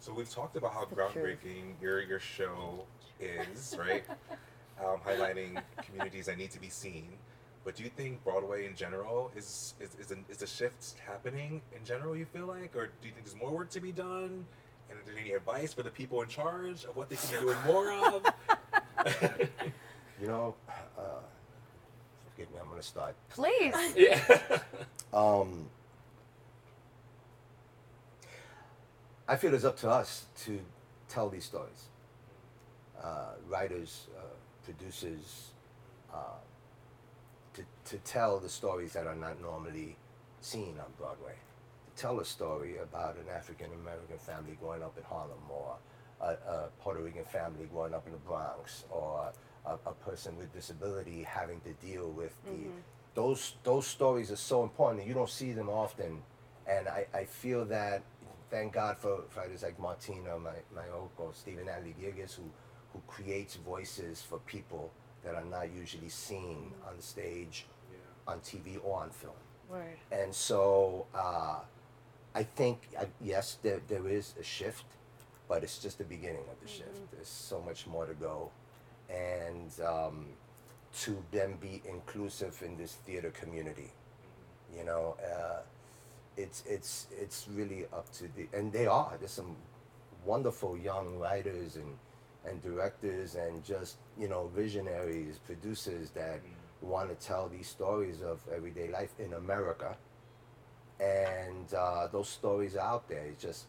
So we've talked about how groundbreaking your your show is, right? um, highlighting communities that need to be seen. But do you think Broadway in general is is is a, is a shift happening in general? You feel like, or do you think there's more work to be done? And is there any advice for the people in charge of what they can be doing more of? You know, uh, forgive me, I'm gonna start. Please. yeah. Um, I feel it's up to us to tell these stories. Uh, writers, uh, producers, uh, to, to tell the stories that are not normally seen on Broadway. To tell a story about an African American family growing up in Harlem, or a, a Puerto Rican family growing up in the Bronx, or a, a person with disability having to deal with the those those stories are so important and you don't see them often and I, I feel that thank God for fighters like Martyna, my, my uncle, Stephen Adly Guirgis, who, who creates voices for people that are not usually seen on stage, on TV, or on film. Word. And so uh, I think, I, yes, there, there is a shift, but it's just the beginning of the shift. There's so much more to go. And um, to then be inclusive in this theater community, you know, uh, it's, it's, it's really up to the, and they are. There's some wonderful young writers and, and directors and just, you know, visionaries, producers that mm-hmm. want to tell these stories of everyday life in America. And uh, those stories are out there. You just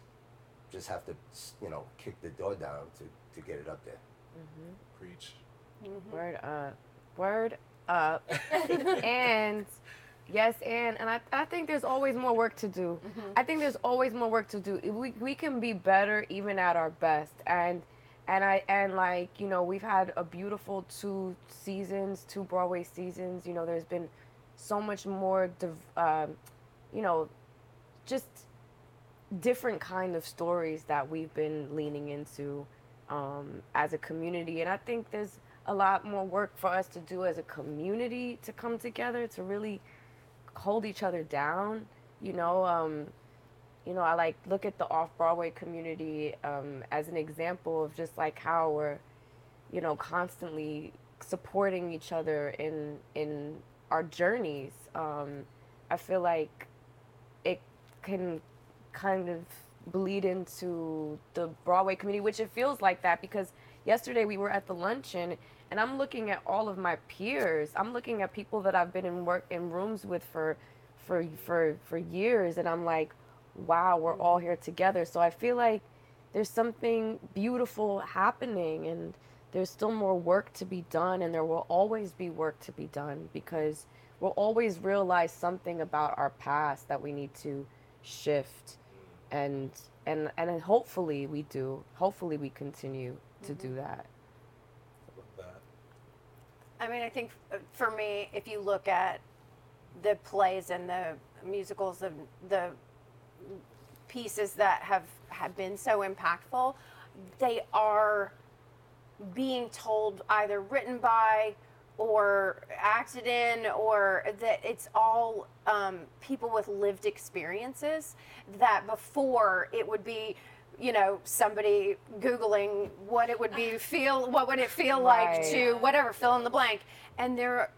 just have to, you know, kick the door down to, to get it up there. Mm-hmm. Preach. Mm-hmm. Word up. Word up. and yes, and and I, I think there's always more work to do. I think there's always more work to do. We we can be better even at our best. And and I and like, you know, we've had a beautiful two seasons, two Broadway seasons. You know, there's been so much more div- um, you know, just different kind of stories that we've been leaning into um, as a community and i think there's a lot more work for us to do as a community to come together to really hold each other down you know um, you know i like look at the off-broadway community um, as an example of just like how we're you know constantly supporting each other in in our journeys. Um, i feel like it can kind of bleed into the Broadway community, which it feels like that because yesterday we were at the luncheon and I'm looking at all of my peers. I'm looking at people that I've been in work in rooms with for for for for years. And I'm like, wow, we're all here together. So I feel like there's something beautiful happening and there's still more work to be done. And there will always be work to be done because we'll always realize something about our past that we need to shift. And and and hopefully we do. Hopefully we continue to do mm-hmm. that I mean, I think f- for me, if you look at the plays and the musicals, the the pieces that have have been so impactful, they are being told either written by or acted in or that it's all um, people with lived experiences that before it would be you know somebody googling what it would be feel what would it feel like to whatever fill in the blank. And there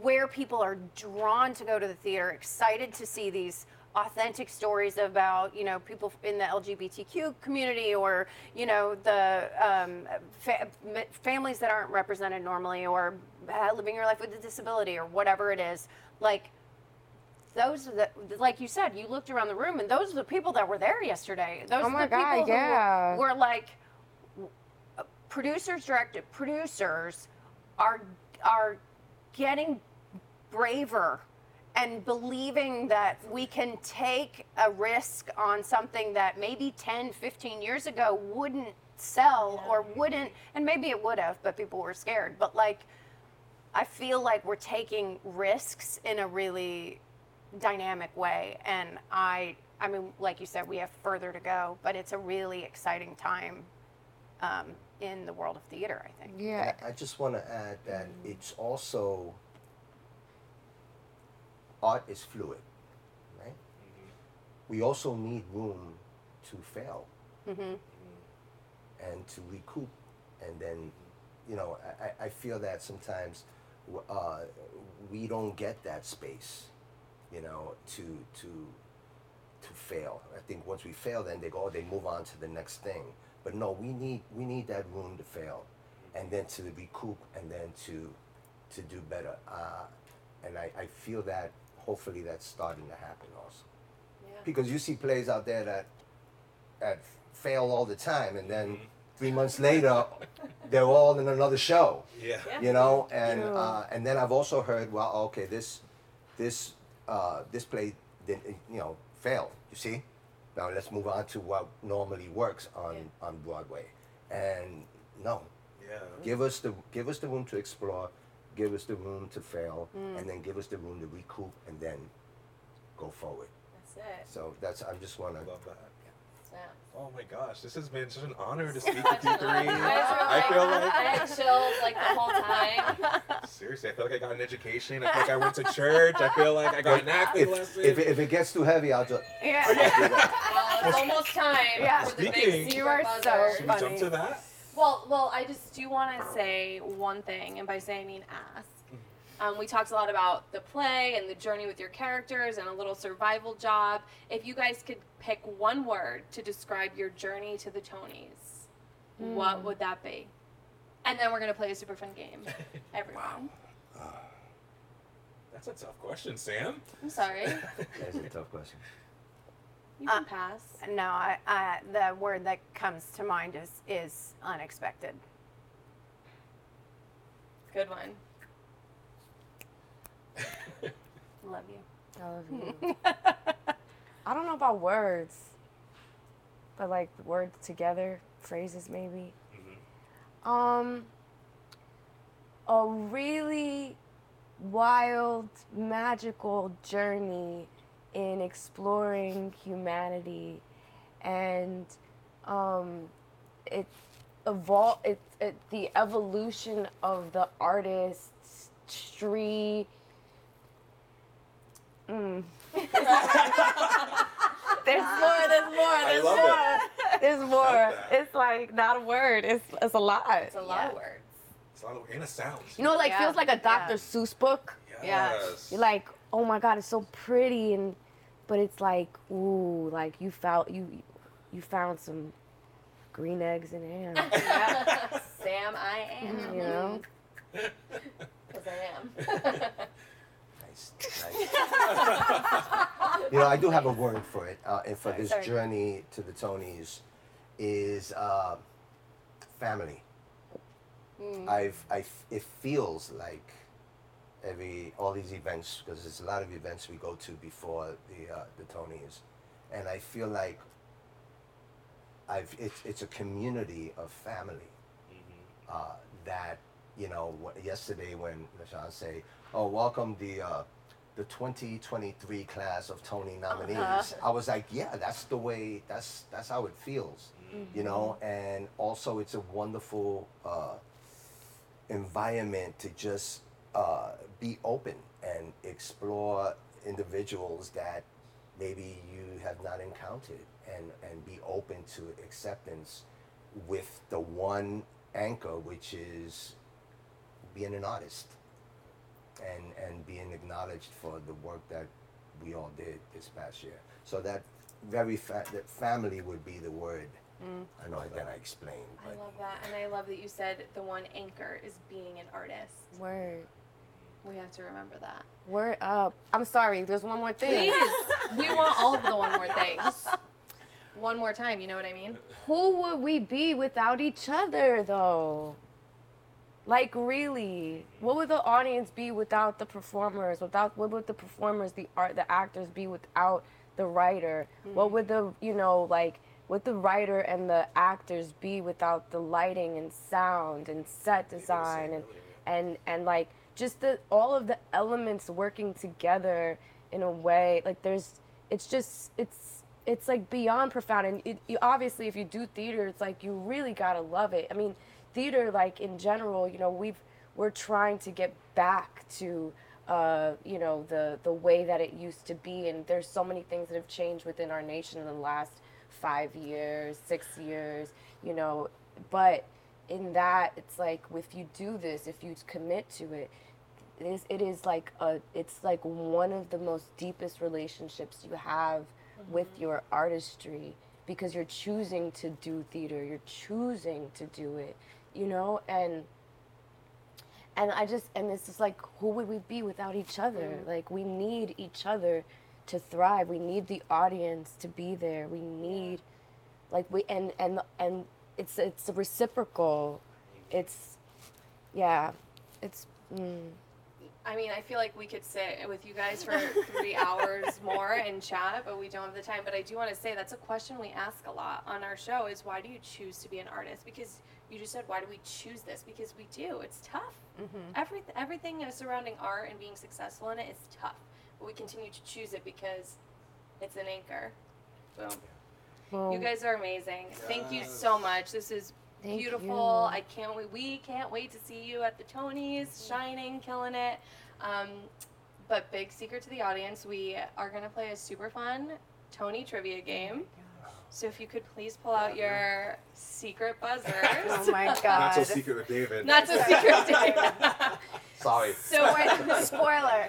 where people are drawn to go to the theater, excited to see these authentic stories about you know people in the LGBTQ community or you know the um, fa- families that aren't represented normally or uh, living your life with a disability or whatever it is. Like those are the like you said you looked around the room and those are the people that were there yesterday. Those Oh are my the people God, who yeah. were, were like uh, producers directed producers are are getting braver and believing that we can take a risk on something that maybe 10 15 years ago wouldn't sell or wouldn't and maybe it would have but people were scared. But like i feel like we're taking risks in a really dynamic way. And i i mean like you said we have further to go but it's a really exciting time um, in the world of theater i think. Yeah. I, I just want to add that it's also art is fluid, right? We also need room to fail. Mm-hmm. and to recoup, and then, you know, I, I- I feel that sometimes uh, we don't get that space, you know, to to to fail. I think once we fail, then they go, oh, they move on to the next thing. But no, we need we need that room to fail, and then to recoup, and then to to do better. Uh, and I, I feel that hopefully that's starting to happen also. Because you see plays out there that that fail all the time, and then three months later, they're all in another show. Yeah. You know, and True. uh, and then I've also heard, well, okay, this this uh, this play didn't you know failed. You see, now let's move on to what normally works on on Broadway. And no, Yeah. give us the give us the room to explore, give us the room to fail, Mm. and then give us the room to recoup and then go forward. That's it. So that's I just want to love that. Oh my gosh, this has been such an honor to speak with you You three. guys were I like- feel I like had chills like the whole time. seriously, I feel like I got an education. I feel like I went to church. I feel like I got an acting If, lesson. if, it- if it gets too heavy, I'll just. Yeah. Oh, well, it's almost time. Yeah. for the big Speaking- You are so buzzer. Should we funny. jump to that? Well, well, I just do want to say one thing, and by say I mean ask. Um, we talked a lot about the play and the journey with your characters and a little survival job. If you guys could pick one word to describe your journey to the Tonys, what hmm. would that be? And then we're gonna play a super fun game. Everyone. Wow, That's a tough question, Sam. I'm sorry. That's a tough question. You can uh, pass. No, I, I, the word that comes to mind is is unexpected. Good one. Love you. I love you. I don't know about words, but like words together, phrases maybe. Um, a really wild, magical journey in exploring humanity, and um, it evol- it, it the evolution of the artist's tree. Mm. there's more. There's more. There's love more. There's more. It's like not a word. It's it's a lot. It's a lot of words. It's a lot of words. and a sound. You know, like Yeah. feels like a Dr. Yeah. Seuss book. Yes. You're like, oh my god, it's so pretty, and but it's like, ooh, like you found you you found some green eggs in ham. Sam, I am. you know. Because I am. Nice. nice. you know, I do have a word for it, uh, and for this Sorry. journey to the Tonys is uh, family. I've, I, f- it feels like every all these events because there's a lot of events we go to before the uh, the Tonys, and I feel like I've it's it's a community of family uh, that you know yesterday when Lashawn say, "Oh, welcome the uh, the 2023 class of Tony nominees," I was like, "Yeah, that's the way. That's that's how it feels." You know, and also it's a wonderful uh, environment to just uh, be open and explore individuals that maybe you have not encountered and, and be open to acceptance with the one anchor which is being an artist and and being acknowledged for the work that we all did this past year so that very fa- that family would be the word mm. i know I that i explained I but love that. And I love that you said the one anchor is being an artist. Word. We have to remember that. Word up. I'm sorry. There's one more thing. Please. we want all of the one more things. One more time, you know what I mean? Who would we be without each other, though? Like, really, what would the audience be without the performers? Without what would the performers, the art, the actors be without the writer? What would the, you know, like, what the writer and the actors be without the lighting and sound and set design and and and like just the all of the elements working together in a way like there's it's just it's it's like beyond profound and it, you, obviously if you do theater it's like you really gotta love it i mean theater like in general you know we've we're trying to get back to uh, you know the the way that it used to be. And there's so many things that have changed within our nation in the last five years six years you know. But in that it's like if you do this if you commit to it it is it is like a it's like one of the most deepest relationships you have with your artistry because you're choosing to do theater you're choosing to do it you know and and i just and it's just like who would we be without each other? Like we need each other to thrive. We need the audience to be there. We need like we and and and it's it's a reciprocal. It's yeah it's mm. I mean, I feel like we could sit with you guys for three hours more and chat, but we don't have the time. But I do want to say that's a question we ask a lot on our show is why do you choose to be an artist? Because you just said, why do we choose this? Because we do. It's tough. Mm-hmm. Every, everything surrounding art and being successful in it is tough. But we continue to choose it because it's an anchor. Boom. You guys are amazing. Thank you so much. This is Thank beautiful. you. I can't wait. We can't wait to see you at the Tonys, shining, killing it. Um, but big secret to the audience, we are gonna play a super fun Tony trivia game. So if you could please pull out your secret buzzers. Oh my god. Not so secret with David. Not so secret, Dave. Sorry. So Wait, spoiler.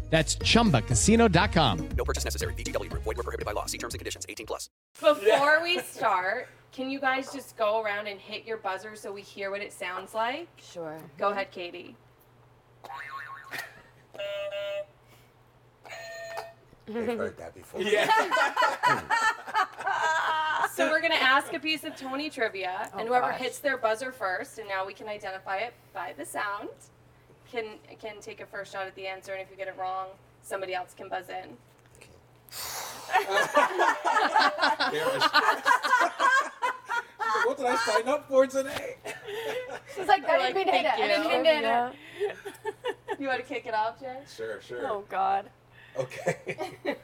That's chumbacasino.com. No purchase necessary. VGW Group. Void were prohibited by law. See terms and conditions. 18 plus. Before we start, can you guys just go around and hit your buzzer so we hear what it sounds like? Sure. Go ahead, Katy. They've heard that before. Yeah. So we're gonna ask a piece of Tony trivia, and oh, whoever gosh. hits their buzzer first, and now we can identify it by the sound, can can take a first shot at the answer, and if you get it wrong, somebody else can buzz in. what did I sign up for today? She's like, I didn't mean to hit it. I didn't you. mean to hit it. You want to kick it off, Jay? Sure, sure. Oh God. Okay.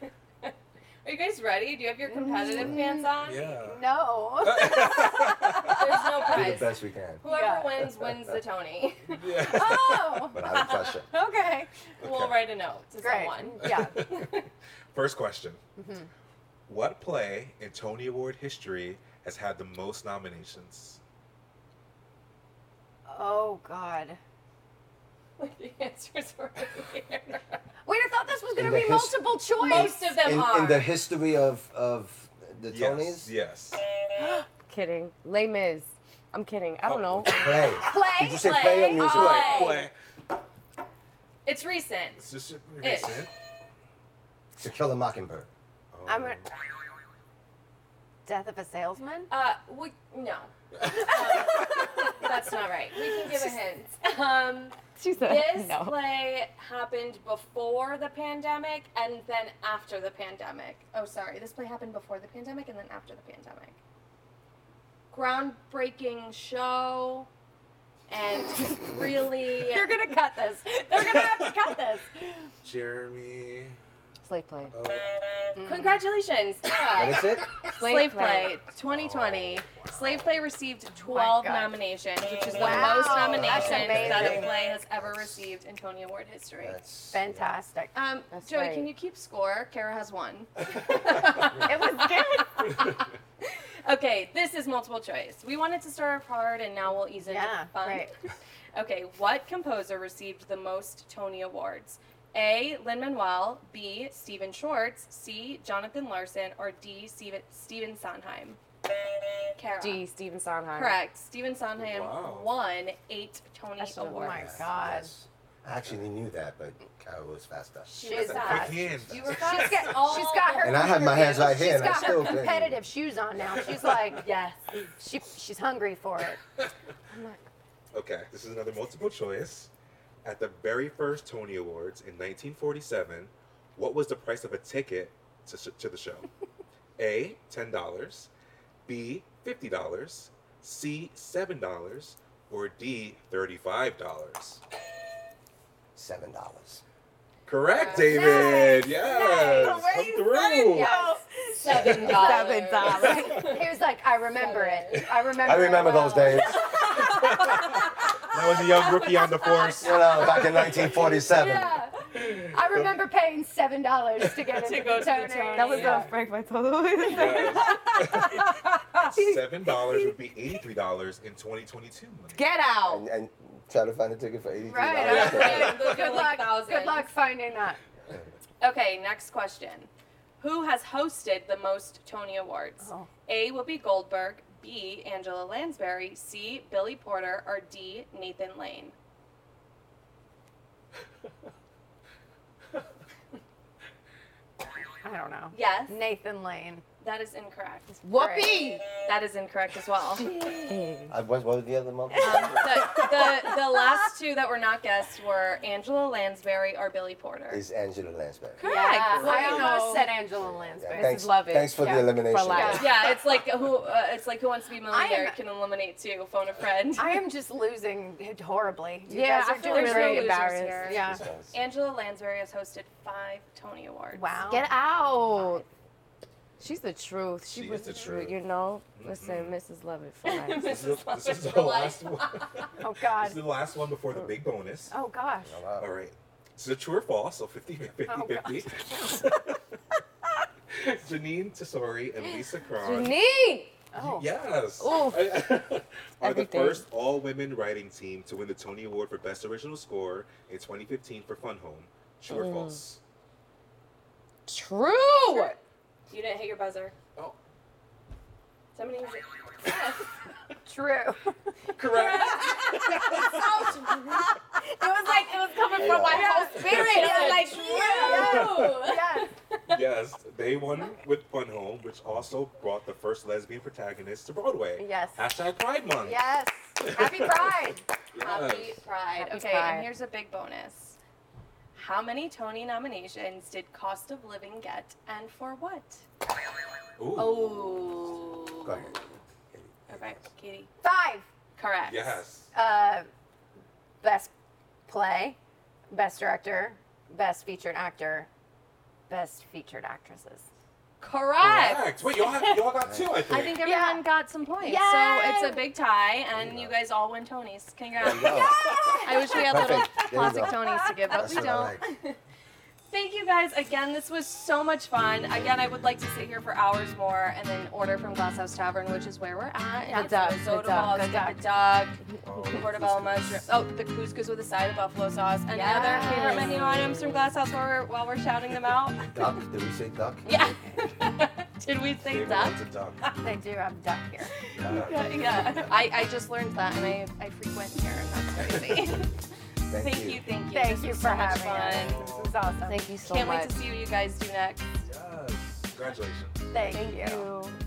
Are you guys ready? Do you have your competitive mm. pants on? Yeah. No. There's no Do the best we can. Whoever Yeah. wins wins the Tony. Yeah. oh. But out of pressure. Okay. We'll Okay. write a note to Great. someone. Yeah. First question. Mm-hmm. What play in Tony Award history has had the most nominations? Oh God. The answers were here. Wait, I thought this was going In to the be his- multiple choice. Most of them In, are. in the history of, of the Yes. Tonys? Yes. Kidding. Les Mis. I'm kidding. I don't know. Play. Play. Did you say play or musical? Play. Play. It's recent. It's just Ish. recent. To Kill a Mockingbird. Oh. I'm a- Death of a salesman. Uh, we, no. Um, that's not right. We can give a hint. Um, She said this no. play happened before the pandemic and then after the pandemic. Oh, sorry. This play happened before the pandemic and then after the pandemic. Groundbreaking show. And really. They're gonna cut this. They're gonna have to cut this. Jeremy. Slave play. Oh, Congratulations. That is it? Slave Play 2020. Slave Play received 12 God. nominations, which is the most nominations that a play has ever received in Tony Award history. That's Fantastic. Um, That's Joey, right. can you keep score? Kara has one. It was good. Okay, this is multiple choice. We wanted to start off hard, and now we'll ease into Yeah, fun. great. Okay, what composer received the most Tony Awards? A. Lin Manuel. B. Stephen Schwartz. C. Jonathan Larson. Or D. Steven, Stephen Sondheim. Kara. D. Stephen Sondheim. Correct. Stephen Sondheim Wow. won eight Tony I should've- Oh Awards. my God. Yes. I actually knew that, but Kara was faster. She She's was Quick fast. hands. You were She's fast. got, all she's got her. And I had my hands right here, She's and I got still her couldn't. competitive shoes on now. She's like, Yes. she, she's hungry for it. Okay, this is another multiple choice. At the very first Tony Awards in 1947, what was the price of a ticket to, sh- to the show? A, $10, B, $50, C, $7, or D, $35? Seven dollars. Correct, David. Yes. The way Come you through. said it. Seven dollars. He was like, I remember it. I remember. I remember it those well. days. That was a young rookie on the force. You know, back in 1947. Yeah. I remember paying seven dollars to get into go the to the Tony. Tony. That was Yeah. the Frank Vitolo. Yes. Seven dollars would be eighty-three dollars in 2022 money. Get out. And, and try to find a ticket for $83. Right. Yeah. okay. Good luck. thousands. Good luck finding that. Okay, next question. Who has hosted the most Tony Awards? Oh. A. Whoopi Goldberg. B. Angela Lansbury. C. Billy Porter. Or D. Nathan Lane. I don't know. Yes. Nathan Lane. That is incorrect. Whoopee! That is incorrect as well. Uh, what, what was the other mother? Um, the, the, the last two that were not guessed were Angela Lansbury or Billy Porter. Is Angela Lansbury. Correct. Yeah, Well, I you almost know. said Angela Lansbury. Yeah, thanks, Love it. thanks for Yeah, the elimination. for life. Yeah, it's like who uh, it's like who wants to be a millionaire am- can eliminate two. Phone a friend. I am just losing horribly. You Yeah, guys are feel doing There's very no losers embarrassed. here. Yeah. Angela Lansbury has hosted five Tony Awards. Wow. Get out. She's the truth. She, She was is the, the truth. truth. You know. Listen, Mrs. Lovett for life. This is, this is the last one. Oh God. This is the last one before the big bonus. Oh gosh. All right. So a true or false? So 50 50 Oh, 50. Jeanine Tesori and Lisa Kron. Jeanine. Oh. Yes. Oof. are the first all women writing team to win the Tony Award for Best Original Score in 2015 for Fun Home. True Mm. or false? True. You didn't hit your buzzer. Oh. Somebody use it. True. Correct. It was like it was coming from my whole spirit. It was like true. yes. yes, they won with Fun Home, which also brought the first lesbian protagonist to Broadway. Yes. Hashtag Pride Month. Yes. Happy Pride. Happy Pride. Happy okay, Pride. and here's a big bonus. How many Tony nominations did Cost of Living get, and for what? Ooh. Oh. Go ahead. Okay, Katy. Five. Correct. Yes. Uh, best play, best director, best featured actor, best featured actresses. Correct. Correct. Wait, y'all, have, y'all got two, I think. I think everyone Yeah. got some points. Yay! So it's a big tie, and you guys all win Tonys. Congrats. There you go. I wish we had little Perfect. There you plastic go. Tonys to give, but That's we what I don't. like. Thank you guys again. This was so much fun. Again, I would like to sit here for hours more and then order from Glass House Tavern, which is where we're at. Good It's duck, risotto good duck, balls, duck. the duck, Oh, portobello mushroom. Oh, the couscous with a side of buffalo sauce. Any other favorite menu items from Glasshouse while we're, while we're shouting them out? Duck? Did we say duck? Yeah. Did we say Favorite duck? one's a duck. They do have duck here. Yeah, yeah. I, I just learned that and I, I frequent here and that's crazy. Thank, thank you. you, thank you. Thank This you for so much having us. This was awesome. Thank you so much. Can't wait to see what you guys do next. Yes. Congratulations. Thank, Thank you. you.